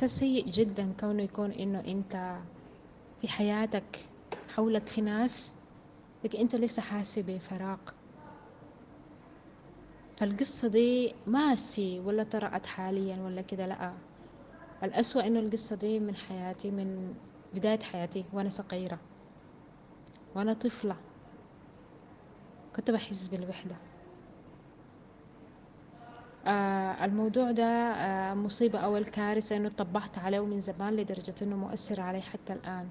إحساس سيء جدا كونه يكون إنه أنت في حياتك حولك في ناس لكن أنت لسه حاسس بفراغ فالقصة دي ما هسي ولا طرأت حاليا ولا كده لأ. الأسوأ إنه القصة دي من حياتي من بداية حياتي وأنا صغيرة وأنا طفلة. كنت بحس بالوحدة. آه الموضوع ده آه مصيبة أو الكارثة إنه طبعت عليه من زمان لدرجة إنه مؤثر علي حتى الآن.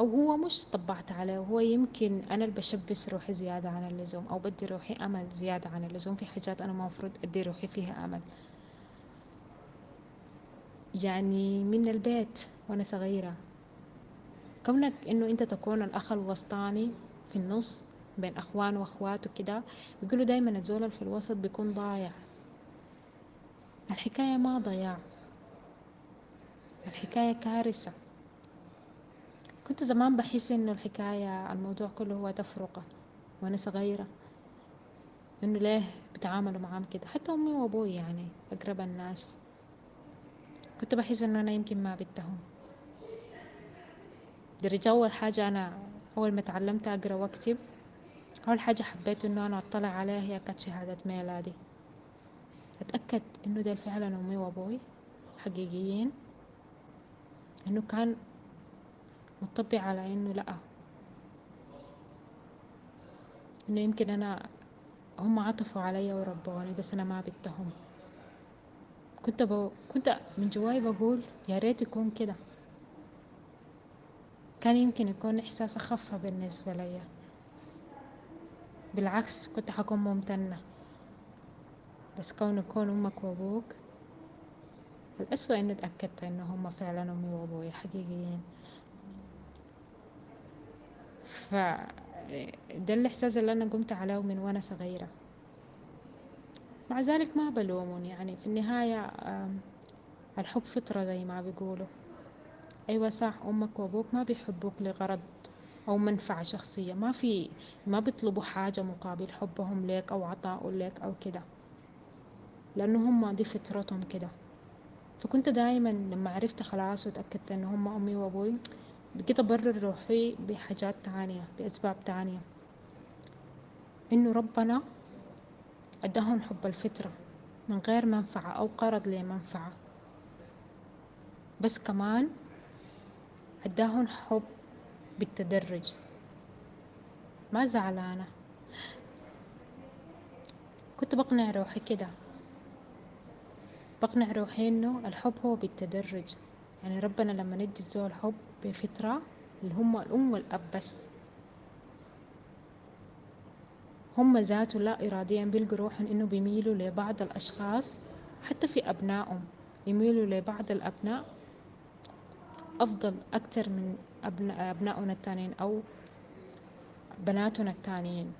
أو هو مش طبعت عليه هو يمكن أنا اللي بشبس روحي زيادة عن اللزوم أو بدي روحي أمل زيادة عن اللزوم في حاجات أنا ما مفروض أدي روحي فيها أمل. يعني من البيت وأنا صغيرة كونك إنه أنت تكون الأخ الوسطاني في النص بين أخوان وأخوات وكده بيقولوا دايما الزول في الوسط بيكون ضايع. الحكاية ما ضياع. الحكاية كارثة. كنت زمان بحس إنه الحكاية الموضوع كله هو تفرقة وأنا صغيرة. إنه ليه بتعاملوا معاهم كده؟ حتى أمي وأبوي يعني أقرب الناس. كنت بحس إنه أنا يمكن ما بدهم. درجة أول حاجة أنا أول ما تعلمت أقرأ وأكتب أول حاجة حبيت إنه أنا أطلع عليها هي كانت شهادة ميلادي. أتأكد إنه ده فعلا أمي وأبوي حقيقيين. إنه كان مطبع على إنه لأ. إنه يمكن أنا هم عطفوا علي وربوني بس أنا ما بدهم. كنت بو... كنت من جواي بقول يا ريت يكون كده. كان يمكن يكون إحساس أخف بالنسبة لي. بالعكس كنت حكون ممتنة. بس كون يكون أمك وأبوك. الأسوأ إنه اتأكدت إنه هم فعلا أمي وأبوي حقيقيين فده الإحساس اللي أنا قمت عليه من وأنا صغيرة. مع ذلك ما بلومهم يعني في النهاية الحب فطرة زي ما بيقولوا. أيوة صح أمك وأبوك ما بيحبوك لغرض أو منفعة شخصية. ما في ما بيطلبوا حاجة مقابل حبهم لك أو عطاء لك أو كده. لأنه هم دي فطرتهم كده. فكنت دايما لما عرفت خلاص وتأكدت إن هم أمي وأبوي بقيت أبرر روحي بحاجات تانية بأسباب تانية. إنه ربنا أداهم حب الفطرة من غير منفعة أو قرض لمنفعة. بس كمان أداهم حب بالتدرج. ما زعلانة. كنت بقنع روحي كده. بقنع روحي إنه الحب هو بالتدرج. يعني ربنا لما ندي الزول حب بفطرة اللي هم الأم والأب بس. هم ذاته لا إراديا بيلقوا روحهم إنه بيميلوا لبعض الأشخاص حتى في أبنائهم. يميلوا لبعض الأبناء أفضل أكتر من أبناء أبنائنا التانيين أو بناتنا التانيين.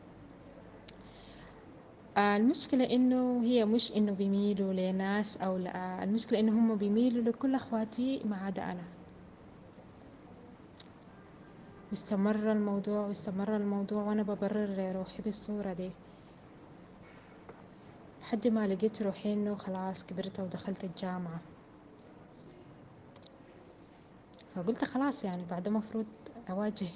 المشكلة إنه هي مش إنه بيميلوا لناس أو لا. المشكلة إنه هم بيميلوا لكل أخواتي ما عدا أنا. واستمر الموضوع واستمر الموضوع وأنا ببرر روحي بالصورة دي. لحد ما لقيت روحي إنه خلاص كبرت ودخلت الجامعة. فقلت خلاص يعني بعد مفروض أواجه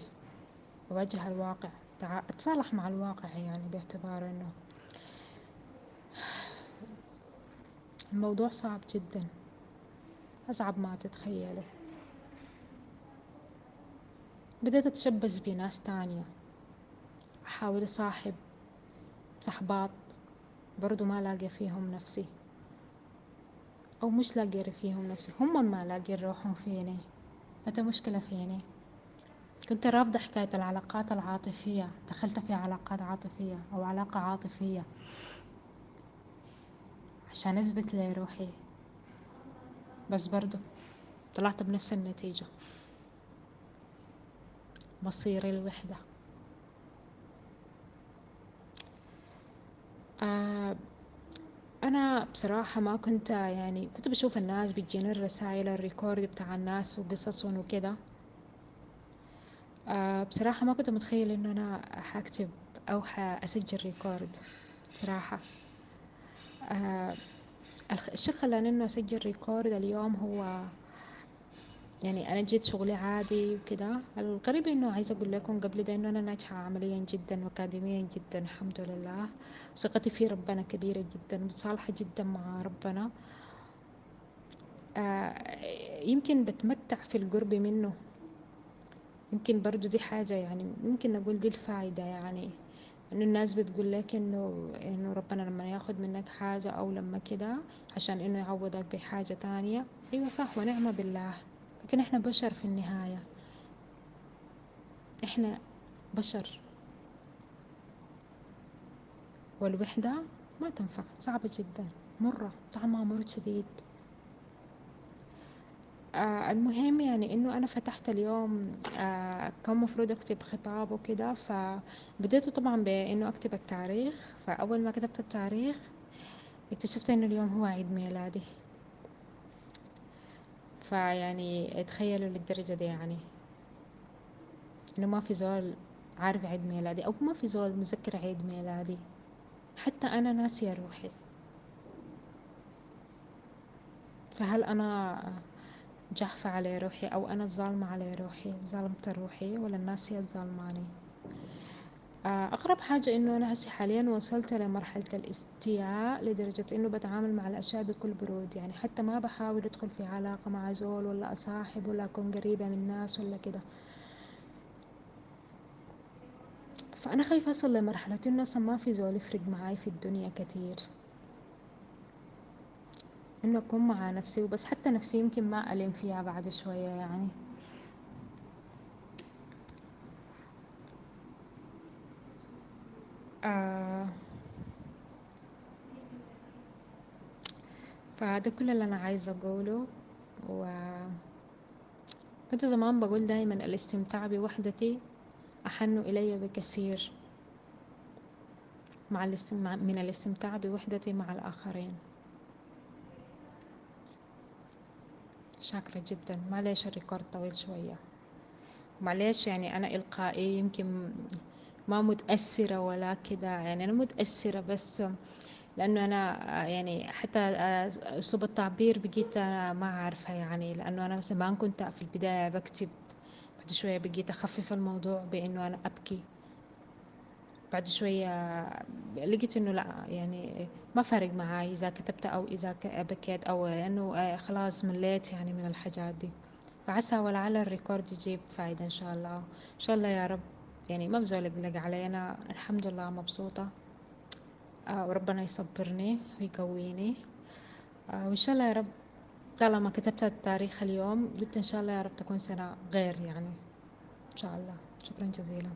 أواجه الواقع أتصالح مع الواقع يعني باعتبار إنه الموضوع صعب جدا. أصعب ما تتخيله. بدأت أتشبث بناس تانية. أحاول أصاحب صحبات برضو ما لاقي فيهم نفسي. أو مش لاقي فيهم نفسي هم ما لاقين روحهم فيني. متى مشكلة فيني؟ كنت رافضة حكاية العلاقات العاطفية. دخلت في علاقات عاطفية أو علاقة عاطفية. عشان أثبت لي روحي. بس برضو طلعت بنفس النتيجة. مصيري الوحدة. آه أنا بصراحة ما كنت يعني كنت بشوف الناس بتجيني الرسائل الريكورد بتاع الناس وقصصهم وكده. آه بصراحة ما كنت متخيل إنه أنا حكتب أو حأسجل record. بصراحة. آه الشيء خلاني إنه أسجل record اليوم هو يعني أنا جيت شغلي عادي وكده. الغريب إنه عايزة أقول لكم قبل ده إنه أنا ناجحة عمليا جدا واكاديميا جدا الحمد لله. ثقتي في ربنا كبيرة جدا متصالحه جدا مع ربنا. آه يمكن بتمتع في القرب منه. يمكن برضو دي حاجة يعني ممكن نقول دي الفائدة يعني. انه الناس بتقول لك إنه إنه ربنا لما ياخد منك حاجة أو لما كده عشان إنه يعوضك بحاجة تانية. أيوه صح ونعمة بالله. لكن إحنا بشر في النهاية. إحنا بشر. والوحدة ما تنفع صعبة جدا. مرة طعمها مر شديد. آه المهم يعني إنه أنا فتحت اليوم آه كان مفروض أكتب خطاب وكده فبديته طبعا بإنه أكتب التاريخ. فأول ما كتبت التاريخ اكتشفت إنه اليوم هو عيد ميلادي. فيعني تخيلوا للدرجة دي يعني إنه ما في زول عارف عيد ميلادي أو ما في زول مذكر عيد ميلادي. حتى أنا ناسية روحي. فهل أنا جحفة على روحي أو أنا الظالمة على روحي ظلمت روحي ولا الناس هي الظالماني. أغرب حاجة إنه أنا هسي حاليا وصلت لمرحلة الاستياء لدرجة إنه بتعامل مع الأشياء بكل برود. يعني حتى ما بحاول أدخل في علاقة مع زول ولا أصاحب ولا أكون قريبة من الناس ولا كده. فأنا خايفة أصل لمرحلة إنه أصلا ما في زول يفرق معاي في الدنيا كتير. إنه أكون مع نفسي وبس حتى نفسي يمكن ما ألم فيها بعد شوية يعني. آه. فده كل اللي أنا عايزة أقوله و كنت زمان بقول دايما الاستمتاع بوحدتي أحن إلي بكثير مع الاستمتاع من الاستمتاع بوحدتي مع الآخرين. شاكرة جدا. معليش الريكورد طويل شوية؟ معليش يعني أنا إلقائي يمكن ما متأثرة ولا كده يعني أنا متأثرة بس لأنه أنا يعني حتى أسلوب التعبير بقيت أنا ما عارفة يعني لأنه أنا زمان كنت في البداية بكتب بعد شوية بقيت أخفف الموضوع بإنه أنا أبكي. بعد شوية لقيت إنه لا يعني ما فارق معاي إذا كتبت أو إذا بكيت أو لأنه خلاص مليت يعني من الحاجات دي. فعسى ولعل الريكورد يجيب فايدة إن شاء الله. إن شاء الله يا رب يعني ما بزول علي. أنا الحمد لله مبسوطة. آه وربنا يصبرني ويقويني. آه وإن شاء الله يا رب طالما كتبت التاريخ اليوم قلت إن شاء الله يا رب تكون سنة غير يعني. إن شاء الله. شكرا جزيلا.